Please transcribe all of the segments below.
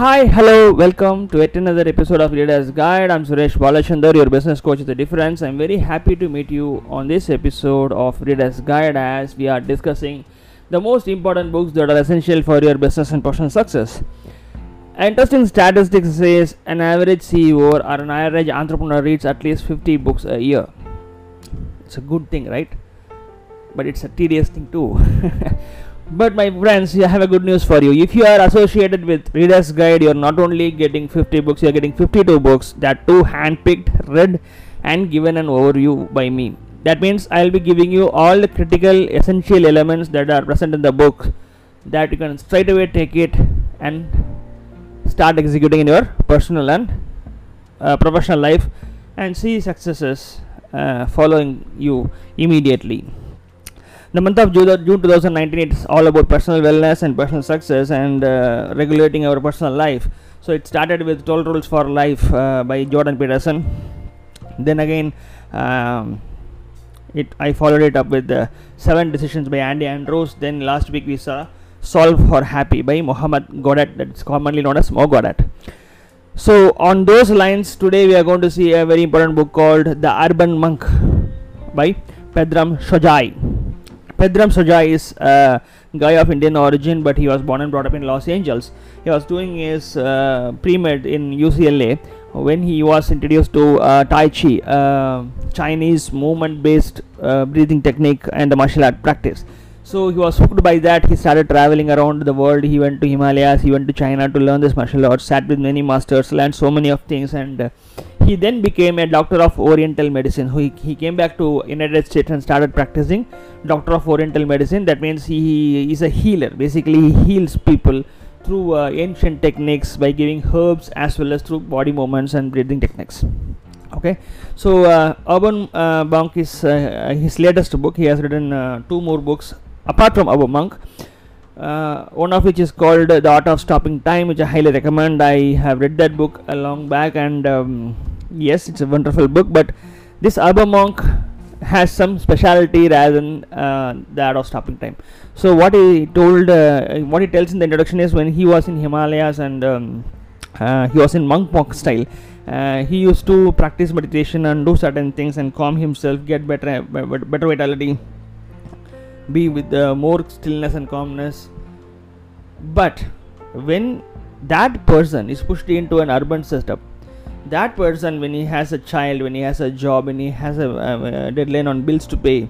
Hi, hello, welcome to yet another episode of Leaders Guide. I'm Suresh Balachandar, your business coach with the difference. I'm very happy to meet you on this episode of Leaders Guide as we are discussing the most important books that are essential for your business and personal success. Interesting statistics says an average CEO or an average entrepreneur reads at least 50 books a year. It's a good thing, right? But it's a tedious thing too. But my friends, I have a good news for you. If you are associated with Reader's Guide, you are not only getting 50 books, you are getting 52 books that too handpicked, read, and given an overview by me. That means I will be giving you all the critical, essential elements that are present in the book that you can straight away take it and start executing in your personal and uh, professional life and see successes uh, following you immediately the month of June, June 2019 it's all about personal wellness and personal success and uh, regulating our personal life. So it started with 12 rules for life uh, by jordan peterson. Then again um, it i followed it up with the seven decisions by andy andrews. Then last week we saw solve for happy by mohammed Gawdat that's commonly known as mo Gawdat so on those lines today we are going to see a very important book called the urban monk by pedram shojai Pedram Shojai is a guy of Indian origin, but he was born and brought up in Los Angeles. He was doing his uh, pre-med in UCLA when he was introduced to uh, Tai Chi, uh, Chinese movement-based uh, breathing technique and the martial art practice. So he was hooked by that. He started traveling around the world. He went to Himalayas. He went to China to learn this martial arts. Sat with many masters, learned so many of things, and uh, he then became a doctor of Oriental medicine. He, he came back to United States and started practicing doctor of Oriental medicine. That means he, is a healer. Basically, he heals people through uh, ancient techniques by giving herbs as well as through body movements and breathing techniques. Okay, so uh, Urban uh, Monk is uh, his latest book. He has written uh, two more books apart from Urban Monk. Uh, one of which is called The Art of Stopping Time, which I highly recommend. I have read that book a long back, and um, yes, it's a wonderful book. But this Urban Monk has some speciality rather than uh, the Art of Stopping Time. So what he told, uh, what he tells in the introduction is when he was in Himalayas and um, uh, he was in monk monk style. Uh, he used to practice meditation and do certain things and calm himself, get better, better vitality, be with uh, more stillness and calmness. But when that person is pushed into an urban setup, that person when he has a child, when he has a job, when he has a, a deadline on bills to pay,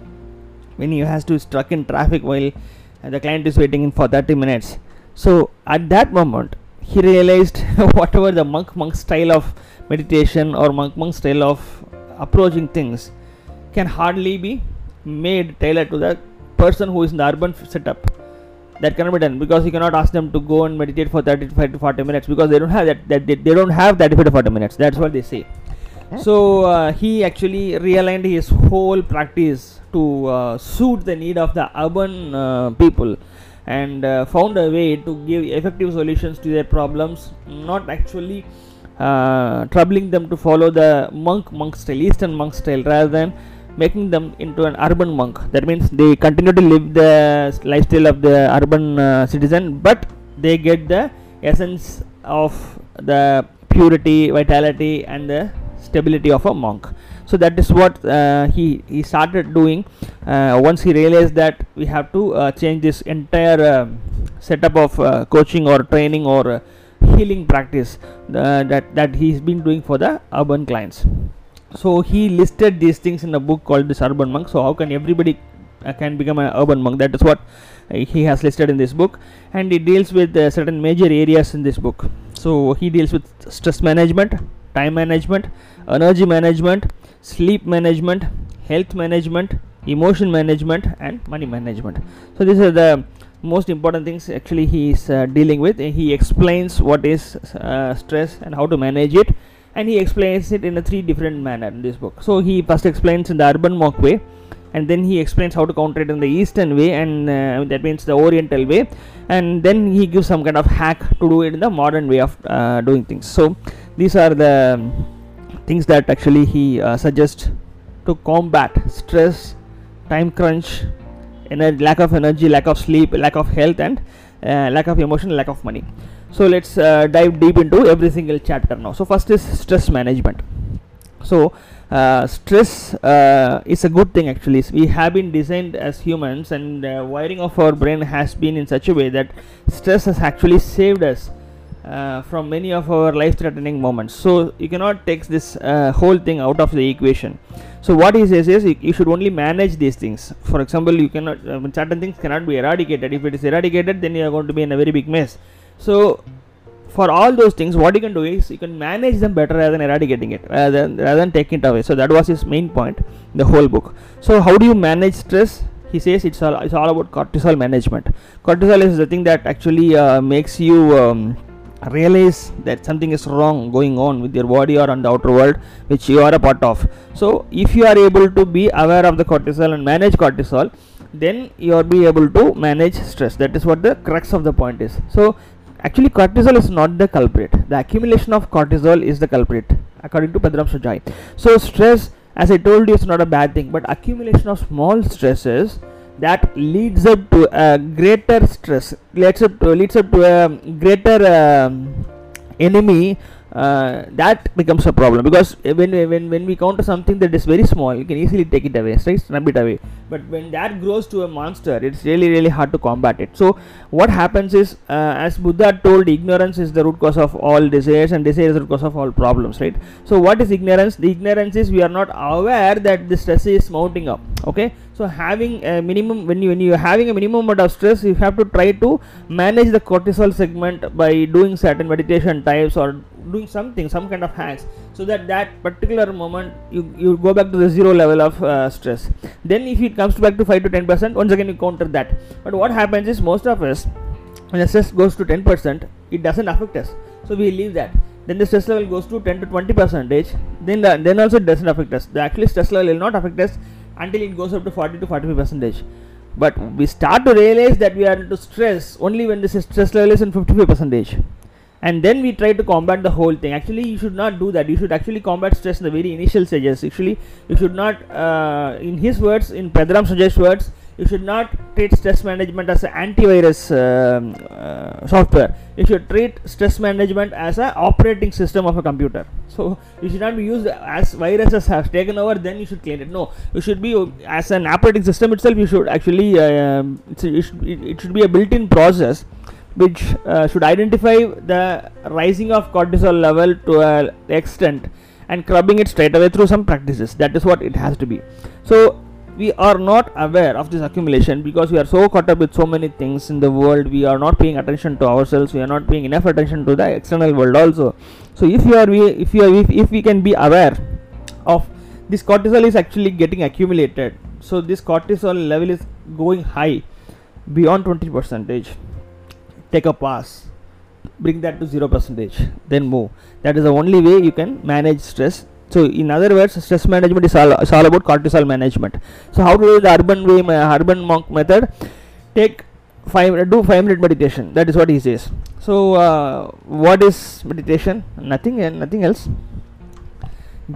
when he has to stuck in traffic while the client is waiting in for 30 minutes. So at that moment, he realized whatever the monk monk style of meditation or monk monk style of approaching things can hardly be made tailored to the person who is in the urban setup that cannot be done because you cannot ask them to go and meditate for 35 to 40 minutes because they don't have that, that they, they don't have 35 to 40 minutes. That's what they say. So uh, he actually realigned his whole practice to uh, suit the need of the urban uh, people and uh, found a way to give effective solutions to their problems not actually uh, troubling them to follow the monk monk style eastern monk style rather than making them into an urban monk. That means they continue to live the lifestyle of the urban uh, citizen but they get the essence of the purity vitality and the stability of a monk. So that is what uh, he he started doing uh, once he realized that we have to uh, change this entire uh, setup of uh, coaching or training or uh, healing practice that that he's been doing for the urban clients so he listed these things in a book called this urban monk. So how can everybody uh, can become an urban monk? That is what uh, he has listed in this book. And he deals with uh, certain major areas in this book. So he deals with stress management time management energy management sleep management health management emotion management and money management. So these are the most important things actually he is uh, dealing with. He explains what is uh, stress and how to manage it and he explains it in a three different manner in this book. So he first explains in the urban monk way and then he explains how to counter it in the eastern way and uh, that means the oriental way. And then he gives some kind of hack to do it in the modern way of uh, doing things. So these are the things that actually he uh, suggests to combat stress time crunch ener- lack of energy lack of sleep lack of health and uh, lack of emotion lack of money so let's uh, dive deep into every single chapter now. So first is stress management. So uh, stress uh, is a good thing actually. We have been designed as humans and uh, wiring of our brain has been in such a way that stress has actually saved us uh, from many of our life threatening moments. So you cannot take this uh, whole thing out of the equation. So what he says is you, you should only manage these things. For example you cannot certain things cannot be eradicated. If it is eradicated then you are going to be in a very big mess so for all those things what you can do is you can manage them better rather than eradicating it rather than, rather than taking it away. So that was his main point in the whole book. So how do you manage stress? He says it's all it's all about cortisol management. Cortisol is the thing that actually uh, makes you um, realize that something is wrong going on with your body or on the outer world which you are a part of. So if you are able to be aware of the cortisol and manage cortisol then you will be able to manage stress. That is what the crux of the point is. So actually cortisol is not the culprit. The accumulation of cortisol is the culprit according to Pedram Shojai so stress as I told you is not a bad thing but accumulation of small stresses that leads up to a greater stress leads up to, leads up to a greater um, enemy uh, that becomes a problem because when, when when we counter something that is very small you can easily take it away right snap it away. But when that grows to a monster it's really really hard to combat it. So what happens is uh, as buddha told ignorance is the root cause of all desires and desire is the root cause of all problems right? So what is ignorance? The ignorance is we are not aware that the stress is mounting up okay so having a minimum when you when you are having a minimum amount of stress you have to try to manage the cortisol segment by doing certain meditation types or doing something some kind of hacks. So that that particular moment you you go back to the zero level of uh, stress. Then if it comes back to 5 to 10 percent once again you counter that. But what happens is most of us when the stress goes to 10 percent it doesn't affect us. So we leave that. Then the stress level goes to 10 to 20 percentage then the, then also it doesn't affect us. The actually stress level will not affect us until it goes up to 40 to 45 percentage. But we start to realize that we are into stress only when the stress level is in 55 percentage. And then we try to combat the whole thing. Actually you should not do that. You should actually combat stress in the very initial stages. Actually you should not uh, in his words in pedram Shojai's words you should not treat stress management as an antivirus um, uh, software. You should treat stress management as an operating system of a computer. So you should not be used as viruses have taken over then you should clean it. No you should be as an operating system itself you should actually uh, it, should, it should be a built-in process which uh, should identify the rising of cortisol level to an extent and clubbing it straight away through some practices. That is what it has to be. So we are not aware of this accumulation because we are so caught up with so many things in the world. We are not paying attention to ourselves. We are not paying enough attention to the external world also. So if you are if you are if, if we can be aware of this cortisol is actually getting accumulated. So this cortisol level is going high beyond 20 percentage. Take a pass. Bring that to 0 percentage. Then move. That is the only way you can manage stress so in other words stress management is all, is all about cortisol management. So how to do the urban way urban monk method? Take five do 5 minute meditation. That is what he says. So uh, what is meditation? Nothing and nothing else.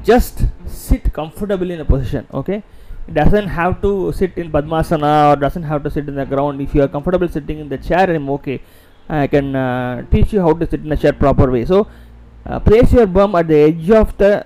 Just sit comfortably in a position okay? It doesn't have to sit in padmasana or doesn't have to sit in the ground. If you are comfortable sitting in the chair i'm okay. I can uh, teach you how to sit in a chair proper way. So uh, place your bum at the edge of the, uh,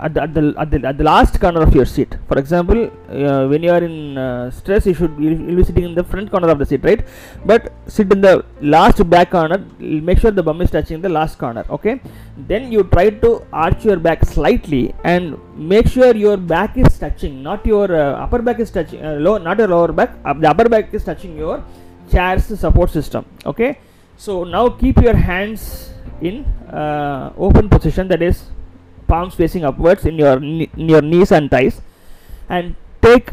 at the, at the at the at the last corner of your seat. For example, uh, when you are in uh, stress, you should you'll, you'll be sitting in the front corner of the seat, right? But sit in the last back corner. Make sure the bum is touching the last corner. Okay. Then you try to arch your back slightly and make sure your back is touching, not your uh, upper back is touching. low, not your lower back. the upper back is touching your chairs support system okay so now keep your hands in uh, open position that is palms facing upwards in your in your knees and thighs and take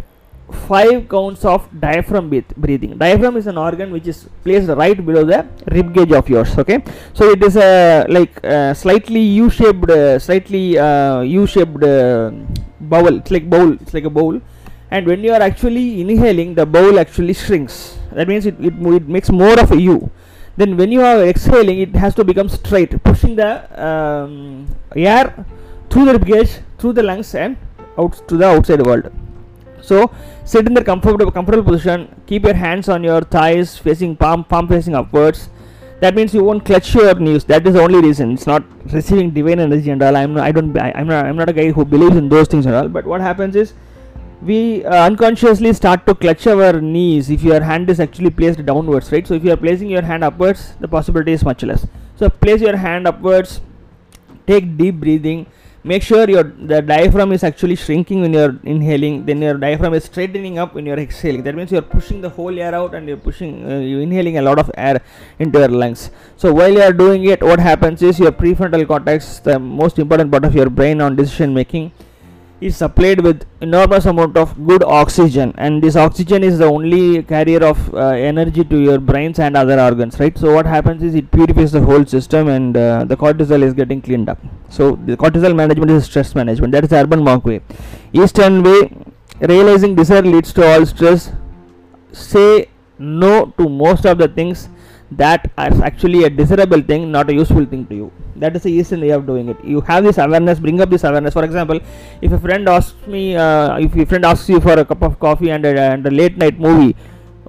five counts of diaphragm breathing. Diaphragm is an organ which is placed right below the rib cage of yours okay? So it is a like slightly u-shaped uh, slightly uh, u-shaped uh, bowl. It's like bowl. It's like a bowl. And when you are actually inhaling the bowl actually shrinks. That means it, it, it makes more of a U then when you are exhaling it has to become straight. Pushing the um, air through the rib cage through the lungs and out to the outside world. So sit in the comfortable comfortable position. Keep your hands on your thighs facing palm palm facing upwards. That means you won't clutch your knees. That is the only reason. It's not receiving divine energy and all. I'm not, i don't I, i'm not i'm not a guy who believes in those things and all. But what happens is we uh, unconsciously start to clutch our knees if your hand is actually placed downwards right? So if you are placing your hand upwards the possibility is much less. So place your hand upwards take deep breathing make sure your the diaphragm is actually shrinking when you're inhaling then your diaphragm is straightening up when you're exhaling. That means you're pushing the whole air out and you're pushing uh, you're inhaling a lot of air into your lungs. So while you are doing it what happens is your prefrontal cortex the most important part of your brain on decision making is supplied with enormous amount of good oxygen and this oxygen is the only carrier of uh, energy to your brains and other organs right? So what happens is it purifies the whole system and uh, the cortisol is getting cleaned up. So the cortisol management is stress management that is urban monk way. Eastern way realizing desire leads to all stress. Say no to most of the things that is actually a desirable thing not a useful thing to you. That is the eastern way of doing it. You have this awareness bring up this awareness. For example if a friend asks me uh, if your friend asks you for a cup of coffee and a, and a late night movie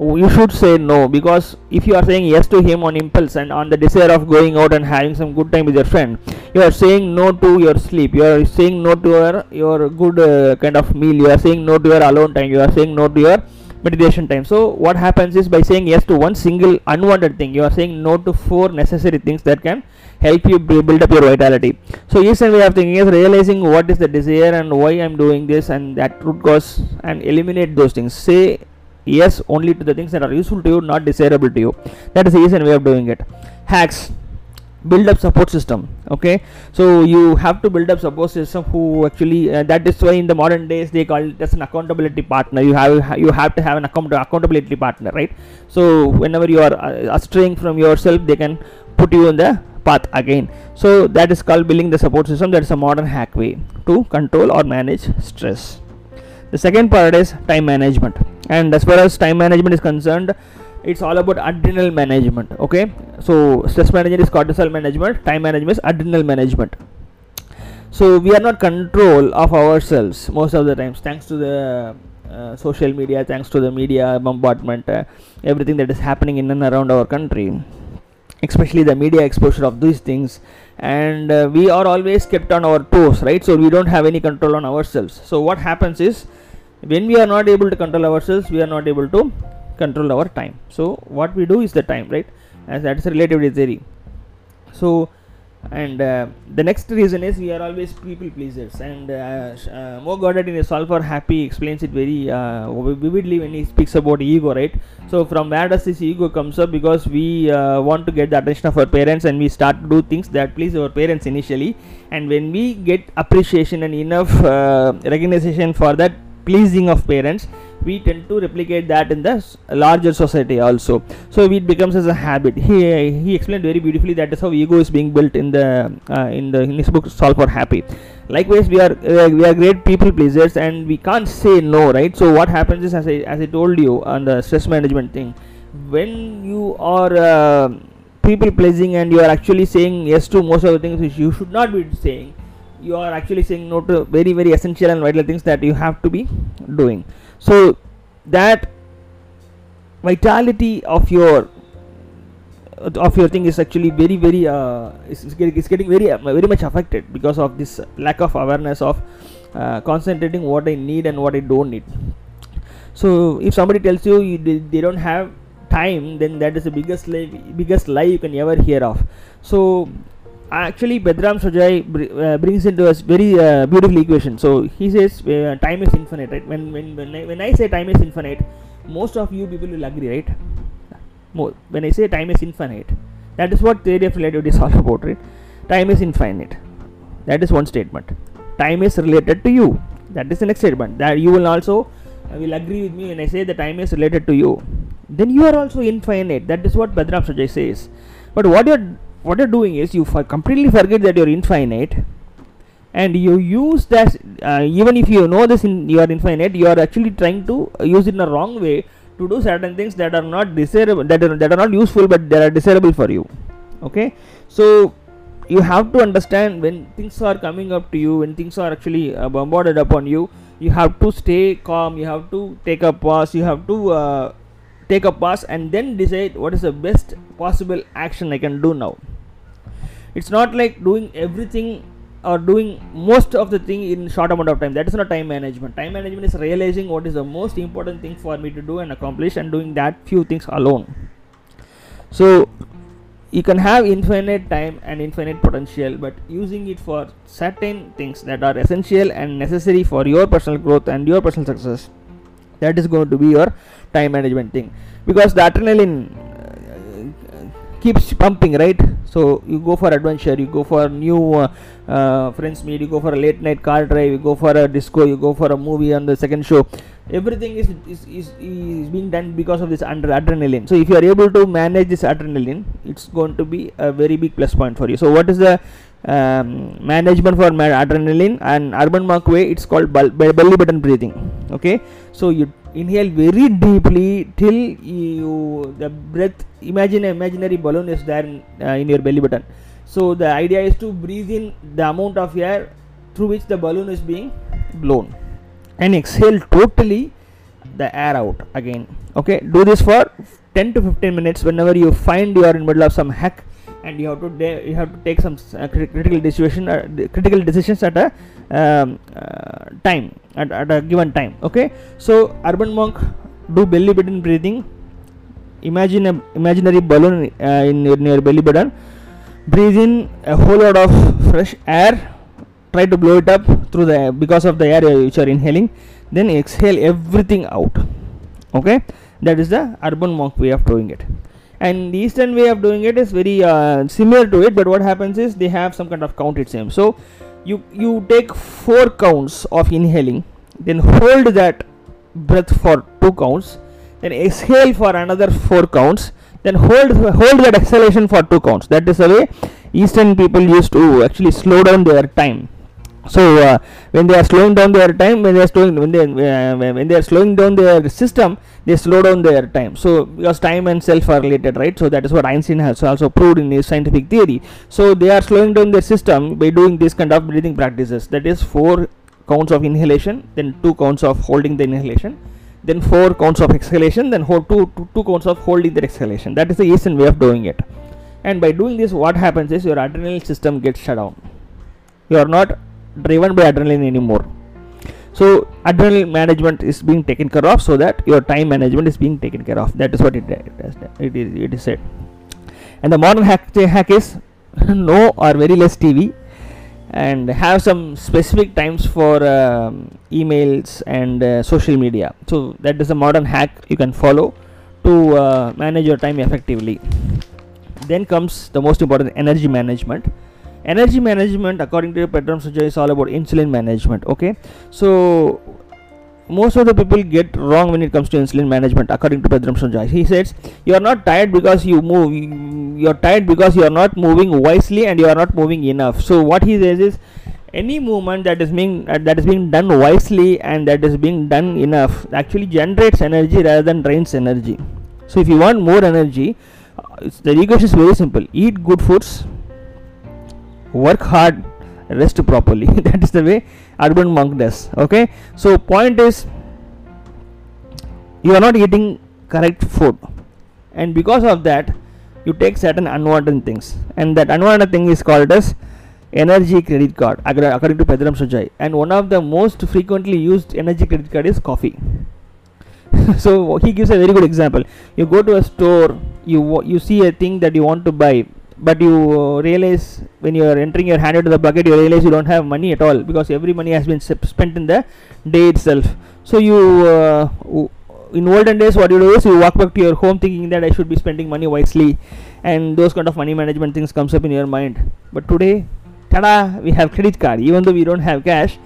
you should say no because if you are saying yes to him on impulse and on the desire of going out and having some good time with your friend you are saying no to your sleep. You are saying no to your your good uh, kind of meal. You are saying no to your alone time. You are saying no to your meditation time. So what happens is by saying yes to one single unwanted thing you are saying no to four necessary things that can help you build up your vitality. So eastern way of thinking is realizing what is the desire and why i'm doing this and that root cause and eliminate those things. Say yes only to the things that are useful to you not desirable to you. That is the eastern way of doing it. Hacks build up support system okay? So you have to build up support system who actually uh, that is why in the modern days they call it as an accountability partner. You have you have to have an account accountability partner right? So whenever you are uh, straying from yourself they can put you in the path again. So that is called building the support system. That is a modern hack way to control or manage stress. The second part is time management. And as far as time management is concerned it's all about adrenal management okay? So stress management is cortisol management time management is adrenal management. So we are not control of ourselves most of the times. Thanks to the uh, social media thanks to the media bombardment uh, everything that is happening in and around our country especially the media exposure of these things. And uh, we are always kept on our toes right? So we don't have any control on ourselves. So what happens is when we are not able to control ourselves we are not able to control our time. So what we do is the time right? As that is relativity theory. So and uh, the next reason is we are always people pleasers. And uh, uh, Mo Gawdat in a solve for happy explains it very uh, vividly when he speaks about ego right? So from where does this ego comes up? Because we uh, want to get the attention of our parents and we start to do things that please our parents initially. And when we get appreciation and enough uh, recognition for that pleasing of parents we tend to replicate that in the larger society also. So it becomes as a habit. He he explained very beautifully that is how ego is being built in the uh, in the in his book solve for happy. Likewise we are uh, we are great people pleasers and we can't say no right? So what happens is as i as i told you on the stress management thing when you are uh, people pleasing and you are actually saying yes to most of the things which you should not be saying you are actually saying no to very very essential and vital things that you have to be doing so that vitality of your of your thing is actually very very uh, is, getting, is getting very uh, very much affected because of this lack of awareness of uh, concentrating what I need and what I don't need. So if somebody tells you, you they don't have time, then that is the biggest lie, biggest lie you can ever hear of. So actually Pedram Shojai uh, brings into a very uh, beautiful equation. So he says uh, time is infinite, right? When when when I, when I say time is infinite, most of you people will agree, right? More, when I say time is infinite, that is what theory of relativity is all about, right? Time is infinite. That is one statement. Time is related to you. That is the next statement. That you will also uh, will agree with me when I say the time is related to you. Then you are also infinite. That is what Pedram Shojai says. But what you're what you're doing is you for completely forget that you're infinite and you use that uh, even if you know this in you are infinite you are actually trying to use it in a wrong way to do certain things that are not desirable that are, that are not useful but they are desirable for you. Okay? So you have to understand when things are coming up to you when things are actually uh, bombarded upon you you have to stay calm you have to take a pause you have to uh, take a pause and then decide what is the best possible action i can do now it's not like doing everything or doing most of the thing in short amount of time. That is not time management. Time management is realizing what is the most important thing for me to do and accomplish and doing that few things alone. So you can have infinite time and infinite potential but using it for certain things that are essential and necessary for your personal growth and your personal success that is going to be your time management thing. Because the adrenaline keeps pumping right? So you go for adventure you go for new uh, uh, friends meet you go for a late night car drive you go for a disco you go for a movie on the second show. Everything is, is, is, is being done because of this under adrenaline. So if you are able to manage this adrenaline it's going to be a very big plus point for you. So what is the um, management for adrenaline? And urban monk way it's called belly button breathing okay? So you inhale very deeply till you the breath imagine an imaginary balloon is there in, uh, in your belly button. So the idea is to breathe in the amount of air through which the balloon is being blown. And exhale totally the air out again. Okay do this for 10 to 15 minutes. Whenever you find you are in middle of some hack and you have to de- you have to take some uh, critical decision uh, critical decisions at a um, uh, time at, at a given time okay? So urban monk do belly button breathing. Imagine a imaginary balloon uh, in, your belly button. Breathe in a whole lot of fresh air. Try to blow it up through the because of the air which are inhaling. Then exhale everything out okay? That is the urban monk way of doing it. And the eastern way of doing it is very uh, similar to it but what happens is they have some kind of count it same so you you take four counts of inhaling then hold that breath for two counts then exhale for another four counts then hold hold that exhalation for two counts. That is the way eastern people used to actually slow down their time so uh, when they are slowing down their time when they are slowing when they uh, when they are slowing down their system they slow down their time. So because time and self are related right? So that is what einstein has also proved in his scientific theory. So they are slowing down their system by doing this kind of breathing practices. That is four counts of inhalation then two counts of holding the inhalation then four counts of exhalation then hold two, two, two counts of holding the exhalation. That is the eastern way of doing it. And by doing this what happens is your adrenal system gets shut down. You are not driven by adrenaline anymore. So adrenaline management is being taken care of so that your time management is being taken care of. That is what it, it, is, it is said. And the modern hack, hack is no or very less tv and have some specific times for um, emails and uh, social media. So that is a modern hack you can follow to uh, manage your time effectively. Then comes the most important energy management energy management according to Pedram Shojai is all about insulin management okay? So most of the people get wrong when it comes to insulin management according to Pedram Shojai he says you are not tired because you move you are tired because you are not moving wisely and you are not moving enough. So what he says is any movement that is being uh, that is being done wisely and that is being done enough actually generates energy rather than drains energy. So if you want more energy uh, the equation is very simple. Eat good foods work hard rest properly. That is the way urban monk does okay? So point is you are not eating correct food. And because of that you take certain unwanted things. And that unwanted thing is called as energy credit card. According to Pedram Shojai and one of the most frequently used energy credit card is coffee. So he gives a very good example. You go to a store you you see a thing that you want to buy but you realize when you are entering your hand into the bucket you realize you don't have money at all because every money has been spent in the day itself. So you uh, in olden days what you do is you walk back to your home thinking that i should be spending money wisely and those kind of money management things comes up in your mind. But today tada we have credit card. Even though we don't have cash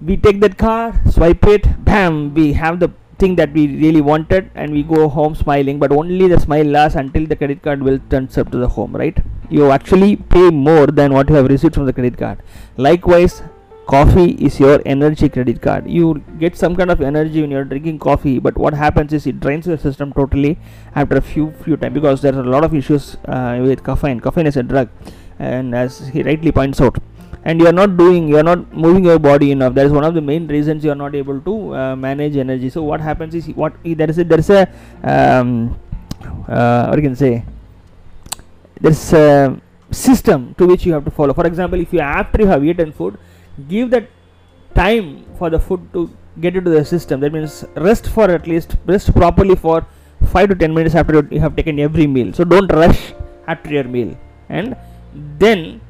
we take that card swipe it bam we have the thing that we really wanted and we go home smiling but only the smile lasts until the credit card will turns up to the home right? You actually pay more than what you have received from the credit card. Likewise coffee is your energy credit card. You get some kind of energy when you're drinking coffee but what happens is it drains your system totally after a few few time because there are a lot of issues uh, with caffeine. Caffeine is a drug and as he rightly points out and you are not doing you are not moving your body enough. That is one of the main reasons you are not able to uh, manage energy. So what happens is what there is a there is a um, uh, what you can say there's a system to which you have to follow. For example if you after you have eaten food give that time for the food to get into the system. That means rest for at least rest properly for 5 to 10 minutes after you have taken every meal. So don't rush after your meal. And then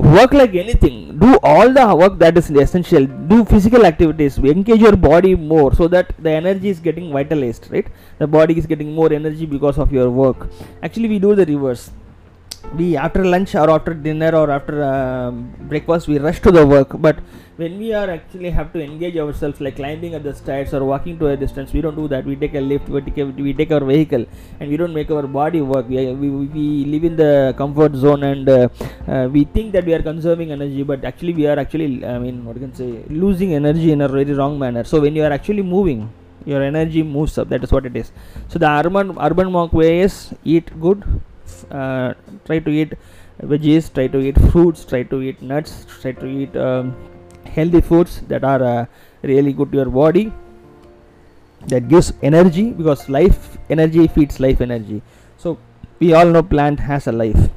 work like anything. Do all the work that is essential. Do physical activities. Engage your body more so that the energy is getting vitalized right? The body is getting more energy because of your work. Actually we do the reverse we after lunch or after dinner or after uh, breakfast we rush to the work. But when we are actually have to engage ourselves like climbing at the stairs or walking to a distance we don't do that. We take a lift we take, a, we take our vehicle and we don't make our body work. We, we, we live in the comfort zone and uh, uh, we think that we are conserving energy but actually we are actually i mean what can say losing energy in a very wrong manner. So when you are actually moving your energy moves up. That is what it is. So the urban urban monk way is eat good uh, try to eat veggies try to eat fruits try to eat nuts try to eat um, healthy foods that are uh, really good to your body. That gives energy because life energy feeds life energy. So we all know plant has a life.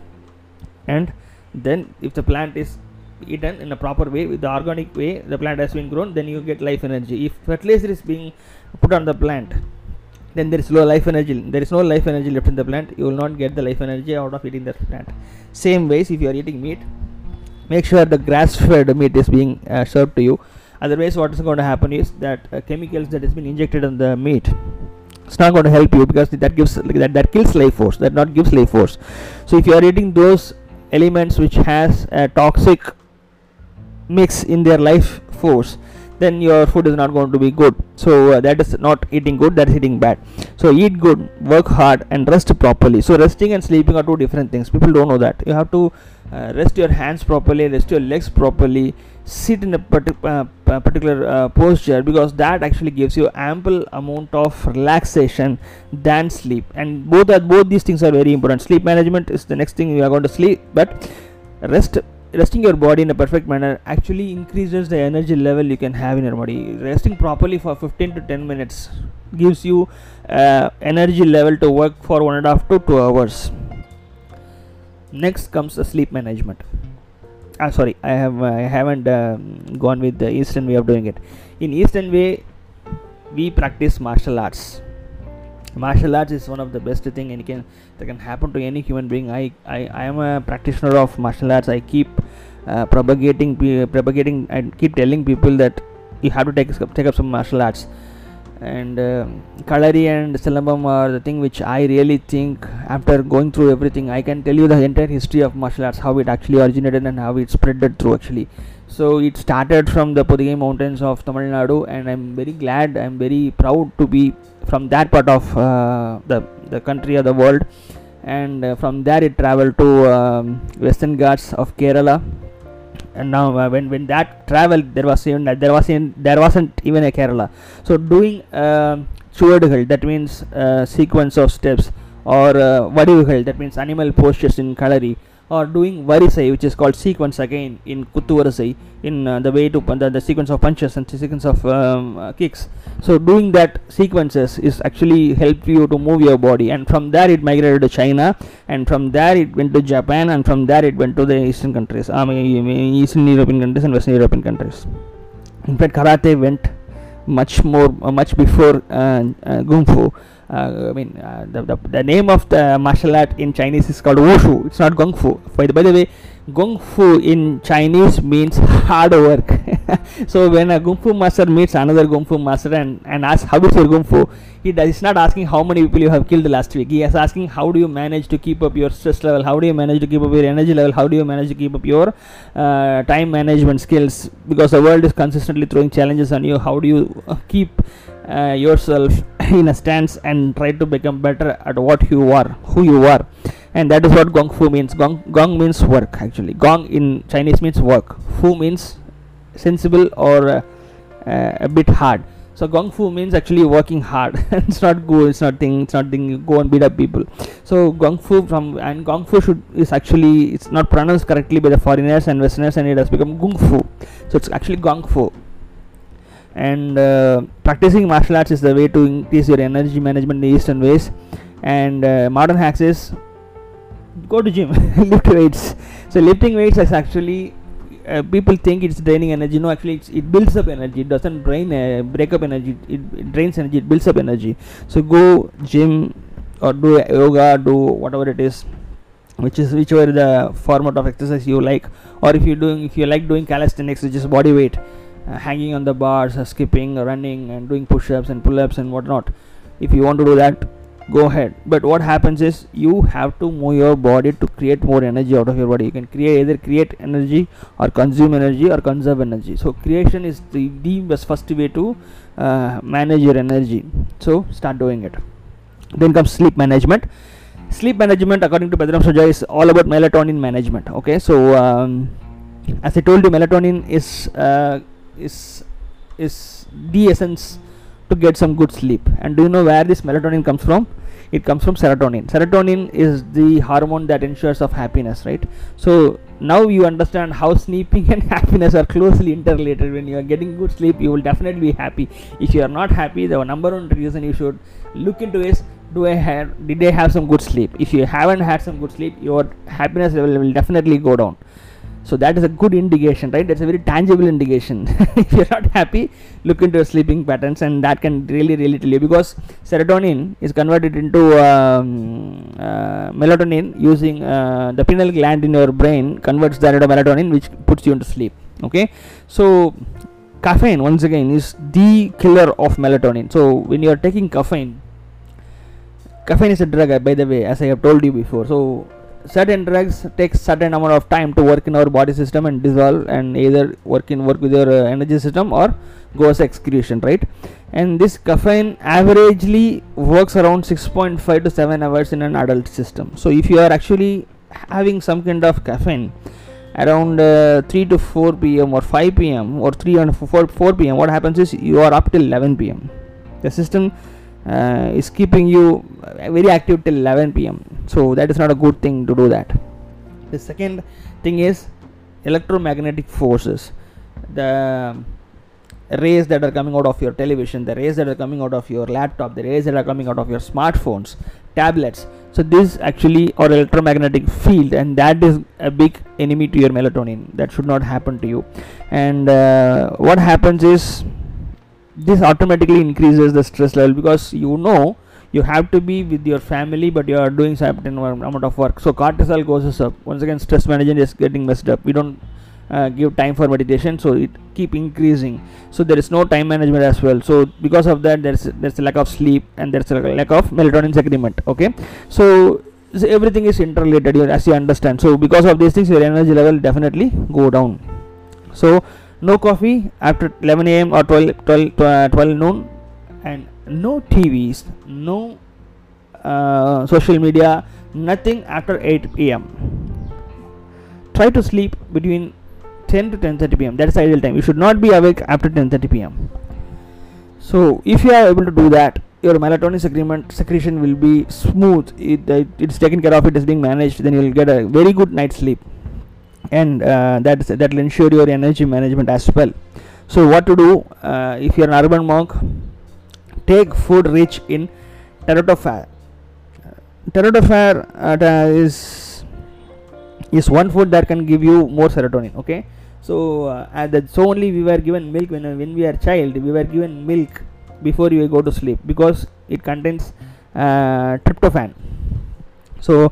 And then if the plant is eaten in a proper way with the organic way the plant has been grown then you get life energy. If fertilizer is being put on the plant then there is low life energy. There is no life energy left in the plant. You will not get the life energy out of eating that plant. Same ways if you are eating meat make sure the grass fed meat is being uh, served to you. Otherwise what is going to happen is that uh, chemicals that has been injected in the meat it's not going to help you because that gives that, that kills life force. That not gives life force. So if you are eating those elements which has a toxic mix in their life force then your food is not going to be good. So uh, that is not eating good that is eating bad. So eat good work hard and rest properly. So resting and sleeping are two different things. People don't know that. You have to uh, rest your hands properly rest your legs properly sit in a partic- uh, particular uh, posture because that actually gives you ample amount of relaxation than sleep. And both are both these things are very important. Sleep management is the next thing you are going to sleep but rest resting your body in a perfect manner actually increases the energy level you can have in your body. Resting properly for 15 to 10 minutes gives you uh, energy level to work for one and a half to two hours. Next comes the sleep management. Ah sorry i have i haven't um, gone with the eastern way of doing it. In eastern way we practice martial arts martial arts is one of the best thing and can that can happen to any human being. I i, I am a practitioner of martial arts. I keep uh, propagating propagating and keep telling people that you have to take take up some martial arts. And uh, Kalari and Silambam are the thing which I really think after going through everything I can tell you the entire history of martial arts how it actually originated and how it spreaded through actually. So it started from the Podigai mountains of Tamil Nadu and I'm very glad I'm very proud to be from that part of uh, the, the country or the world. And uh, from there it traveled to um, western ghats of Kerala. And now uh, when when that traveled there was even there was in there wasn't even a kerala. So doing uh, that means uh, sequence of steps or uh, that means animal postures in kalari or doing varisai which is called sequence again in kuttu varisai in uh, the way to the, the sequence of punches and the sequence of um, uh, kicks. So doing that sequences is actually help you to move your body and from there it migrated to china and from there it went to japan and from there it went to the eastern countries i mean eastern european countries and western european countries. In fact karate went much more uh, much before uh, uh, kung fu uh, I mean, uh, the, the, the, name of the martial art in Chinese is called Wushu. It's not Kung Fu. By the, by the way, Kung Fu in Chinese means hard work. so when a Kung Fu master meets another Kung Fu master and, and asks how is your Kung Fu, he he's not asking how many people you have killed last week. He is asking how do you manage to keep up your stress level, how do you manage to keep up your energy level, how do you manage to keep up your uh, time management skills because the world is consistently throwing challenges on you. How do you uh, keep uh, yourself in a stance and try to become better at what you are, who you are. And that is what gong fu means. Gong gong means work actually. Gong in chinese means work. Fu means sensible or uh, uh, a bit hard. So gung fu means actually working hard. It's not go it's not thing it's not thing. You go and beat up people. So gung fu from and gung fu should is actually it's not pronounced correctly by the foreigners and westerners and it has become gung fu. So it's actually gung fu and uh, practicing martial arts is the way to increase your energy management in the eastern ways. And uh, modern hacks is go to gym lift weights. So lifting weights is actually uh, people think it's draining energy. No actually it builds up energy. It doesn't drain uh, break up energy. It, it, drains energy. It builds up energy. So go gym or do yoga do whatever it is which is whichever the format of exercise you like. Or if you doing if you like doing calisthenics which is body weight uh, hanging on the bars uh, skipping running and doing push-ups and pull-ups and whatnot. If you want to do that go ahead. But what happens is you have to move your body to create more energy out of your body. You can create either create energy or consume energy or conserve energy. So creation is the, the best first way to uh, manage your energy. So start doing it. Then comes sleep management. Sleep management according to Pedram Shojai is all about melatonin management. Okay? So um, as I told you melatonin is uh, is is the essence to get some good sleep. And do you know where this melatonin comes from? It comes from serotonin. Serotonin is the hormone that ensures of happiness right? So now you understand how sleeping and happiness are closely interrelated. When you are getting good sleep you will definitely be happy. If you are not happy the number one reason you should look into is do i have did i have some good sleep? If you haven't had some good sleep your happiness level will definitely go down so that is a good indication right? That's a very tangible indication. If you're not happy look into your sleeping patterns and that can really really tell you. Because serotonin is converted into um, uh, melatonin using uh, the pineal gland in your brain converts that into melatonin which puts you into sleep okay? So caffeine once again is the killer of melatonin. So when you are taking caffeine caffeine is a drug by the way as i have told you before. So certain drugs take certain amount of time to work in our body system and dissolve and either work in work with your uh, energy system or go as excretion right? And this caffeine averagely works around 6.5 to 7 hours in an adult system. So if you are actually having some kind of caffeine around uh, 3 to 4 pm or 5 pm or 3 and 4, 4 pm what happens is you are up till 11 pm the system uh, is keeping you very active till 11 pm so that is not a good thing to do that. The second thing is electromagnetic forces. The rays that are coming out of your television the rays that are coming out of your laptop the rays that are coming out of your smartphones tablets. So this actually or electromagnetic field and that is a big enemy to your melatonin. That should not happen to you. And uh, what happens is this automatically increases the stress level because you know you have to be with your family but you are doing certain amount of work. So cortisol goes up. Once again stress management is getting messed up. We don't uh, give time for meditation so it keep increasing. So there is no time management as well. So because of that there's there's a lack of sleep and there's a lack of melatonin segment okay? So, so everything is interrelated as you understand. So because of these things your energy level definitely go down. So no coffee after 11 a.m. or 12, 12, uh, 12 noon and no TVs, no uh, social media, nothing after 8 p.m. Try to sleep between 10 to 10:30 p.m. That is ideal time. You should not be awake after 10:30 p.m. So if you are able to do that, your melatonin secretion will be smooth. It, it it's taken care of. It is being managed. Then you will get a very good night's sleep and uh, that that will ensure your energy management as well. So what to do uh, if you are an urban monk take food rich in tryptophan tryptophan uh, is is one food that can give you more serotonin okay? So uh, that so only we were given milk when when we are child. We were given milk before you go to sleep because it contains uh, tryptophan. So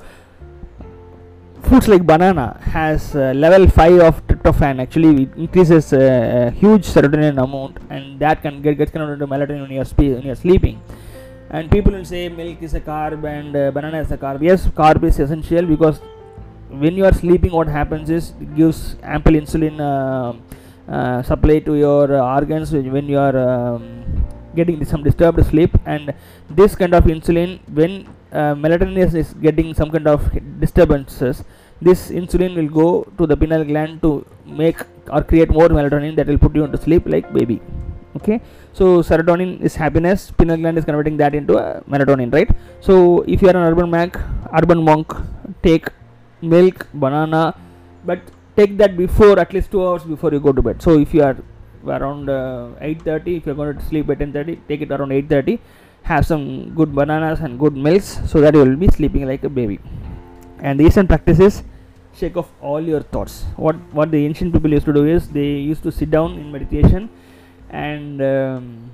fruits like banana has uh, level 5 of tryptophan. Actually it increases uh, a huge serotonin amount and that can get gets converted into melatonin when you are spe- when you are sleeping. And people will say milk is a carb and uh, banana is a carb. Yes carb is essential because when you are sleeping what happens is it gives ample insulin uh, uh, supply to your uh, organs when you are um, getting some disturbed sleep. And this kind of insulin when uh, melatonin is, is, getting some kind of disturbances this insulin will go to the pineal gland to make or create more melatonin that will put you into sleep like baby. Okay? So serotonin is happiness. Pineal gland is converting that into a melatonin right? So if you are an urban monk urban monk take milk banana but take that before at least two hours before you go to bed. So if you are around uh, 8.30 if you're going to sleep at 10.30 take it around 8.30 have some good bananas and good milks so that you will be sleeping like a baby. And the recent practice is shake off all your thoughts. What what the ancient people used to do is they used to sit down in meditation and um,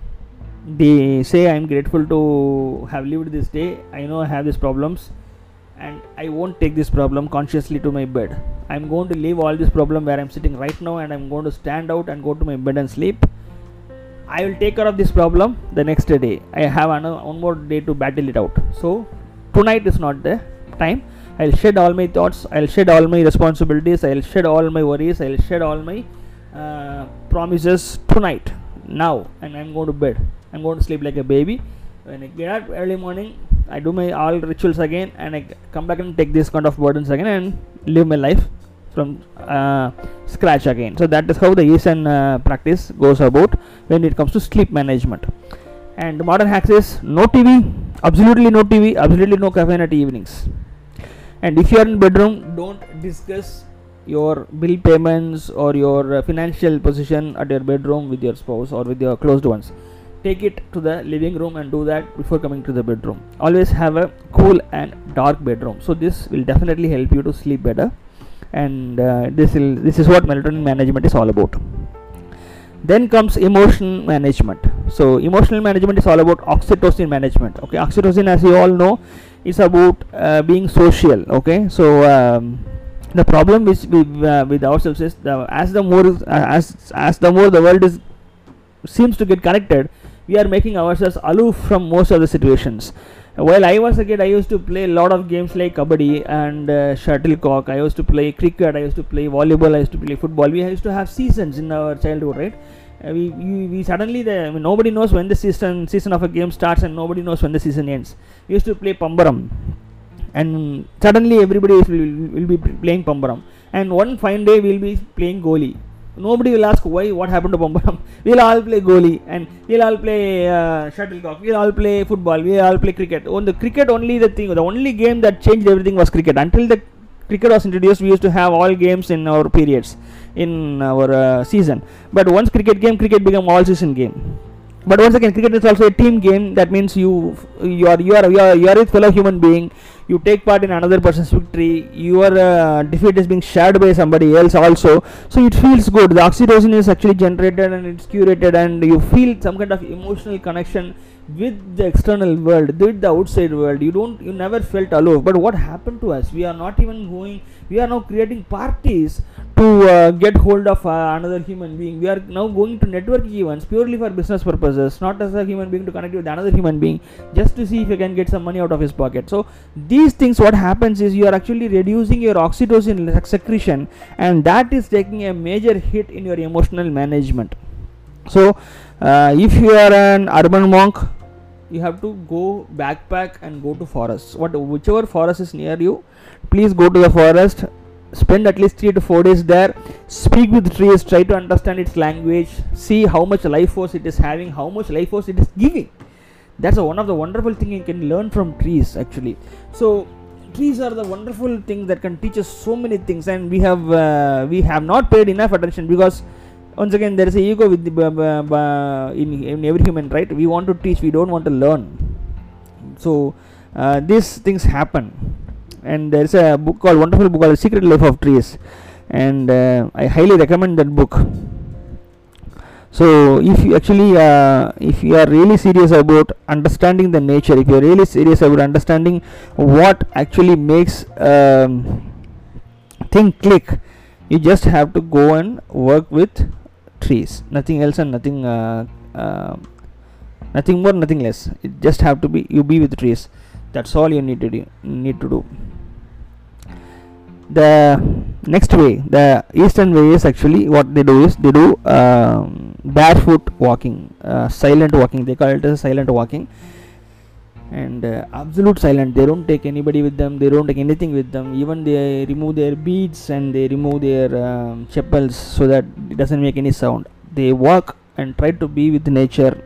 they say i'm grateful to have lived this day. I know i have these problems and i won't take this problem consciously to my bed. I'm going to leave all this problem where i'm sitting right now and i'm going to stand out and go to my bed and sleep. I will take care of this problem the next day. I have another one more day to battle it out. So tonight is not the time i'll shed all my thoughts i'll shed all my responsibilities i'll shed all my worries i'll shed all my uh, promises tonight now and i'm going to bed. I'm going to sleep like a baby. When i get up early morning i do my all rituals again and i come back and take this kind of burdens again and live my life from uh, scratch again. So that is how the eastern uh, practice goes about when it comes to sleep management. And modern hacks is no tv absolutely no tv absolutely no caffeine at evenings and if you are in bedroom don't discuss your bill payments or your uh, financial position at your bedroom with your spouse or with your closed ones. Take it to the living room and do that before coming to the bedroom. Always have a cool and dark bedroom. So this will definitely help you to sleep better. And uh, this will this is what melatonin management is all about. Then comes emotion management. So emotional management is all about oxytocin management. Okay oxytocin as you all know is about uh, being social okay? So um, the problem with, uh, with ourselves is the as the more uh, as as the more the world is seems to get connected we are making ourselves aloof from most of the situations. While i was a kid i used to play a lot of games like kabaddi and uh, shuttlecock. I used to play cricket. I used to play volleyball. I used to play football. We used to have seasons in our childhood right uh, we, we, we suddenly the I mean, nobody knows when the season season of a game starts and nobody knows when the season ends. We used to play pambaram. And suddenly everybody will, will be playing pambaram. And one fine day we'll be playing goalie nobody will ask why what happened to pambaram. We'll all play goalie and we'll all play uh, shuttlecock. We'll all play football. We'll all play cricket. On the cricket only the thing the only game that changed everything was cricket. Until the cricket was introduced we used to have all games in our periods in our uh, season. But once cricket game cricket become all season game. But once again cricket is also a team game. That means you you are you are you are, you are a fellow human being. You take part in another person's victory. Your uh, defeat is being shared by somebody else also. So it feels good. The oxytocin is actually generated and it's curated and you feel some kind of emotional connection with the external world with the outside world you don't you never felt alone. But what happened to us? We are not even going we are now creating parties to uh, get hold of uh, another human being. We are now going to networking events purely for business purposes not as a human being to connect with another human being just to see if you can get some money out of his pocket. So these things what happens is you are actually reducing your oxytocin secretion and that is taking a major hit in your emotional management. So uh, if you are an urban monk you have to go backpack and go to forests what whichever forest is near you please go to the forest. Spend at least 3 to 4 days there. Speak with trees. Try to understand its language. See how much life force it is having how much life force it is giving. That's a, one of the wonderful thing you can learn from trees actually. So trees are the wonderful thing that can teach us so many things and we have uh, we have not paid enough attention because once again there is a ego with the, in, in every human right? We want to teach we don't want to learn. So uh, these things happen. And there is a book called wonderful book called secret life of trees. And uh, i highly recommend that book. So if you actually uh, if you are really serious about understanding the nature if you are really serious about understanding what actually makes um, thing click you just have to go and work with trees. Nothing else and nothing uh, uh, nothing more nothing less. It just have to be you be with trees. That's all you need to do need to do. The next way the eastern way is actually what they do is they do um, barefoot walking uh, silent walking. They call it as silent walking and uh, absolute silent. They don't take anybody with them. They don't take anything with them. Even they remove their beads and they remove their um, chappals so that it doesn't make any sound. They walk and try to be with nature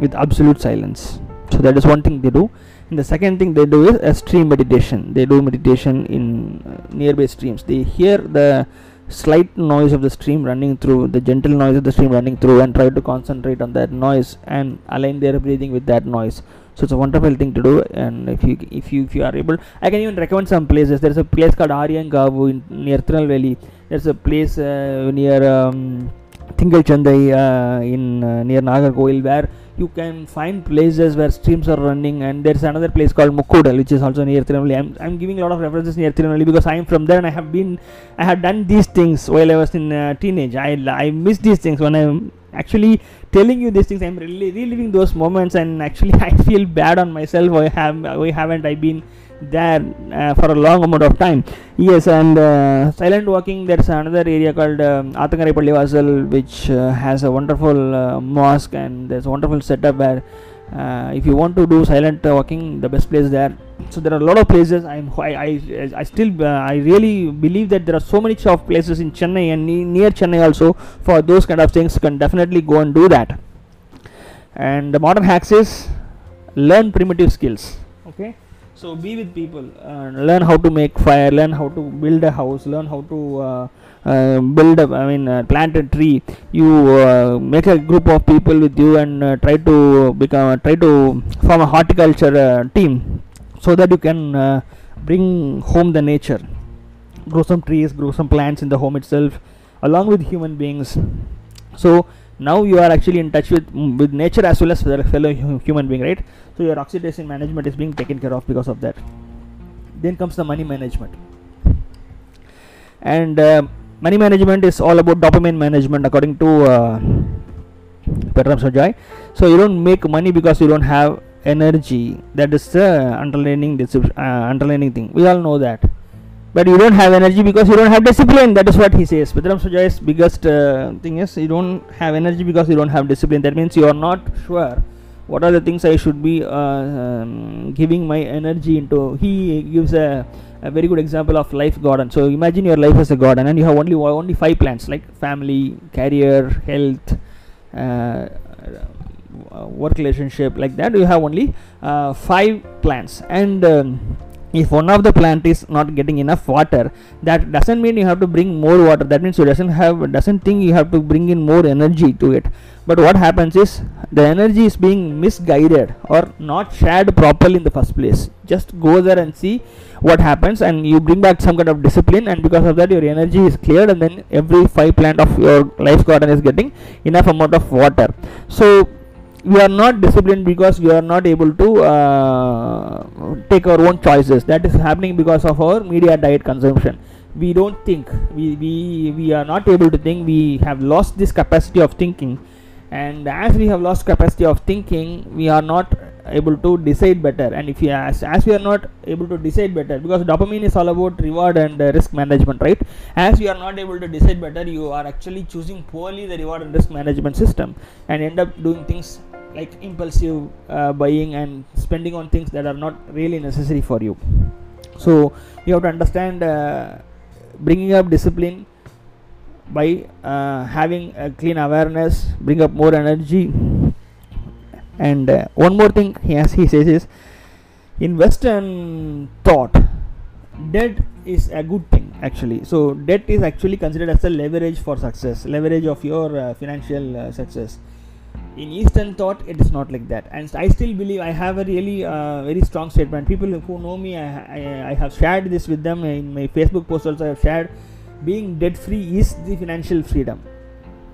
with absolute silence. So that is one thing they do. And the second thing they do is a stream meditation. They do meditation in uh, nearby streams. They hear the slight noise of the stream running through the gentle noise of the stream running through and try to concentrate on that noise and align their breathing with that noise so it's a wonderful thing to do and if you if you if you are able i can even recommend some places. There's a place called aryangavu in near Valley. there's a place uh, near um, Thingal Chandai uh, in uh, near Nagercoil where you can find places where streams are running and there's another place called Mukkudal which is also near Tirunelveli I'm, I'm giving a lot of references near Tirunelveli because I'm from there and I have been I have done these things while I was in uh, teenage. I, I miss these things when I'm actually telling you these things I'm really reliving those moments and actually I feel bad on myself. Why have why haven't I been there uh, for a long amount of time? Yes and uh, silent walking there's another area called um, Athangarai which uh, has a wonderful uh, mosque and there's a wonderful setup where uh, if you want to do silent walking the best place there. So there are a lot of places. I'm, I, I, I still uh, I really believe that there are so many of places in Chennai and near Chennai also for those kind of things can definitely go and do that. And the modern hacks is learn primitive skills okay? So be with people uh, learn how to make fire learn how to build a house learn how to uh, uh, build a, i mean uh, plant a tree. You uh, make a group of people with you and uh, try to become try to form a horticulture team so that you can bring home the nature. Grow some trees grow some plants in the home itself along with human beings. So now you are actually in touch with with nature as well as with fellow human being right? So your oxytocin management is being taken care of because of that. Then comes the money management. And uh, money management is all about dopamine management according to uh, Shojai so you don't make money because you don't have energy. That is the underlining uh, underlining thing. We all know that. But you don't have energy because you don't have discipline. That is what he says. Pedram Shojai's biggest uh, thing is you don't have energy because you don't have discipline. That means you are not sure what are the things I should be uh, um, giving my energy into. He gives a, a, very good example of life garden. So imagine your life as a garden and you have only only five plants like family career health uh, work relationship like that. You have only uh, five plants. And um, if one of the plant is not getting enough water that doesn't mean you have to bring more water. That means you doesn't have doesn't think you have to bring in more energy to it. But what happens is the energy is being misguided or not shared properly in the first place. Just go there and see what happens and you bring back some kind of discipline and because of that your energy is cleared and then every five plant of your life garden is getting enough amount of water. So we are not disciplined because we are not able to uh, take our own choices. That is happening because of our media diet consumption. We don't think we, we we are not able to think we have lost this capacity of thinking. And as we have lost capacity of thinking we are not able to decide better. And if we as, as we are not able to decide better because dopamine is all about reward and uh, risk management right? As we are not able to decide better you are actually choosing poorly the reward and risk management system and end up doing things like impulsive uh, buying and spending on things that are not really necessary for you. So you have to understand uh, bringing up discipline by uh, having a clean awareness bring up more energy. And uh, one more thing he says is in western thought debt is a good thing actually. So debt is actually considered as a leverage for success leverage of your uh, financial uh, success in eastern thought it is not like that. And i still believe i have a really uh, very strong statement. People who know me I, I, I, have shared this with them in my facebook post also i have shared being debt free is the financial freedom.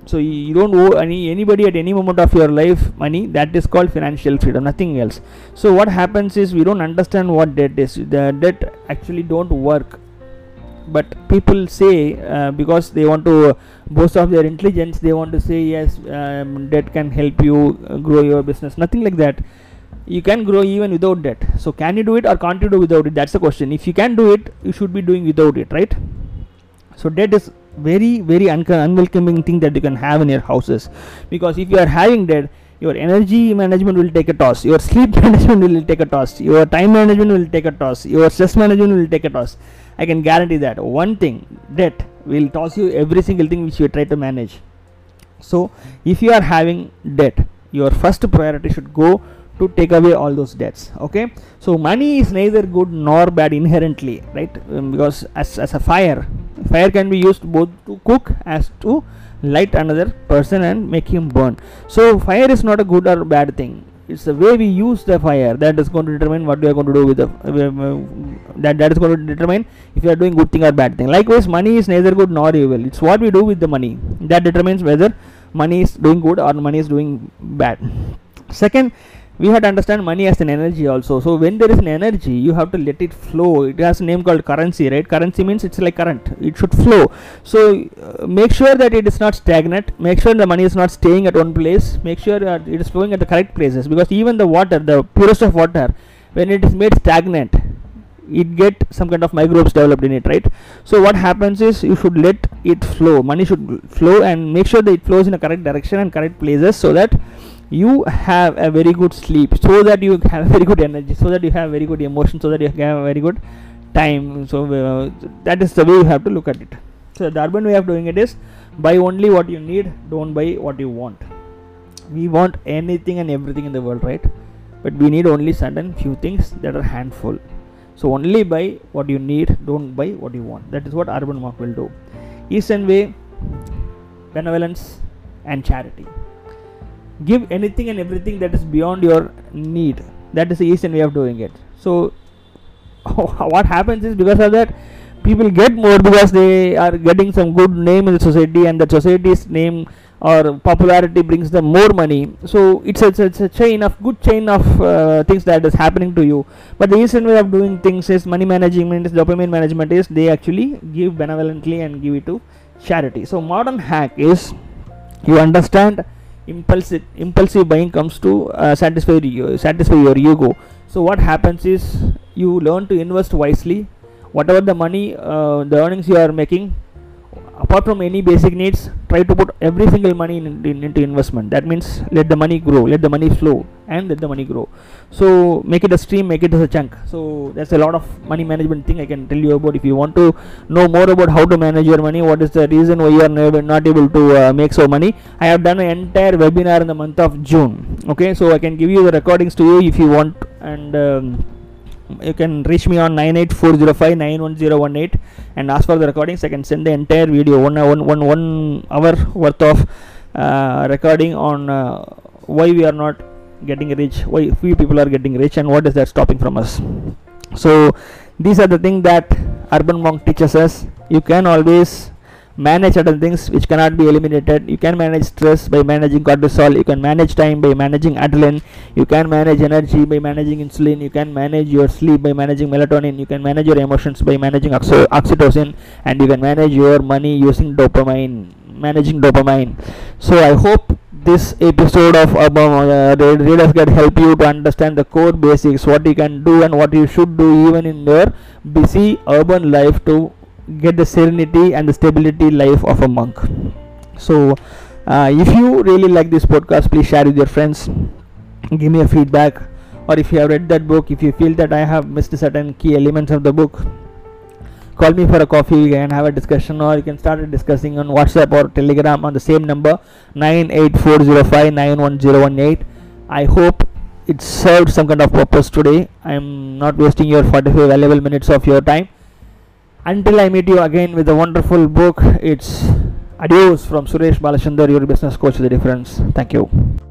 So you don't owe any anybody at any moment of your life money that is called financial freedom nothing else. So what happens is we don't understand what debt is. The debt actually don't work but people say uh, because they want to boast of their intelligence they want to say yes um, debt can help you uh, grow your business. Nothing like that. You can grow even without debt. So can you do it or can't you do without it? That's the question. If you can do it you should be doing without it right? So debt is very very unwelcoming thing that you can have in your houses. Because if you are having debt your energy management will take a toss. Your sleep management will take a toss. Your time management will take a toss. Your stress management will take a toss. I can guarantee that one thing debt will toss you every single thing which you try to manage. So if you are having debt your first priority should go to take away all those debts okay? So money is neither good nor bad inherently right? Um, because as, as a fire fire can be used both to cook as to light another person and make him burn. So fire is not a good or bad thing. It's the way we use the fire that is going to determine what we are going to do with the uh, that that is going to determine if you are doing good thing or bad thing. Likewise money is neither good nor evil. It's what we do with the money that determines whether money is doing good or money is doing bad. Second we have to understand money as an energy also. So when there is an energy you have to let it flow. It has a name called currency right? Currency means it's like current. It should flow. So uh, make sure that it is not stagnant. Make sure the money is not staying at one place. Make sure that it is flowing at the correct places. Because even the water the purest of water when it is made stagnant it get some kind of microbes developed in it right? So what happens is you should let it flow. Money should flow and make sure that it flows in the correct direction and correct places so that you have a very good sleep so that you have very good energy so that you have very good emotion so that you have very good time. So uh, that is the way you have to look at it. So the urban way of doing it is buy only what you need don't buy what you want. We want anything and everything in the world right? But we need only certain few things that are handful. So only buy what you need don't buy what you want. That is what urban monk will do. Eastern way benevolence and charity give anything and everything that is beyond your need. That is the eastern way of doing it. So what happens is because of that people get more because they are getting some good name in the society and the society's name or popularity brings them more money. So it's a, it's a, it's a chain of good chain of uh, things that is happening to you. But the eastern way of doing things is money management is dopamine management is they actually give benevolently and give it to charity. So modern hack is you understand impulsive impulsive buying comes to uh, satisfy you, satisfy your ego. So what happens is you learn to invest wisely. Whatever the money uh, the earnings you are making apart from any basic needs try to put every single money in, in, into investment. That means let the money grow let the money flow and let the money grow. So make it a stream make it as a chunk. So there's a lot of money management thing i can tell you about. If you want to know more about how to manage your money what is the reason why you are not able to uh, make so money i have done an entire webinar in the month of june. Okay so i can give you the recordings to you if you want. And um, you can reach me on 98405 and ask for the recordings i can send the entire video one one one one hour worth of uh, recording on uh, why we are not getting rich why few people are getting rich and what is that stopping from us. So these are the things that urban monk teaches us. You can always manage certain things which cannot be eliminated. You can manage stress by managing cortisol. You can manage time by managing adrenaline. You can manage energy by managing insulin. You can manage your sleep by managing melatonin. You can manage your emotions by managing oxy- oxytocin. And you can manage your money using dopamine managing dopamine. So i hope this episode of Urban uh, Readers Guide help you to understand the core basics, what you can do and what you should do even in your busy urban life to get the serenity and the stability life of a monk. So uh, if you really like this podcast please share with your friends. Give me a feedback. Or if you have read that book if you feel that i have missed certain key elements of the book call me for a coffee. And have a discussion or you can start discussing on whatsapp or telegram on the same number 984059118 i hope it served some kind of purpose today. I am not wasting your 45 valuable minutes of your time until I meet you again with a wonderful book, it's adios from Suresh Balachandar, your business coach, the difference. Thank you.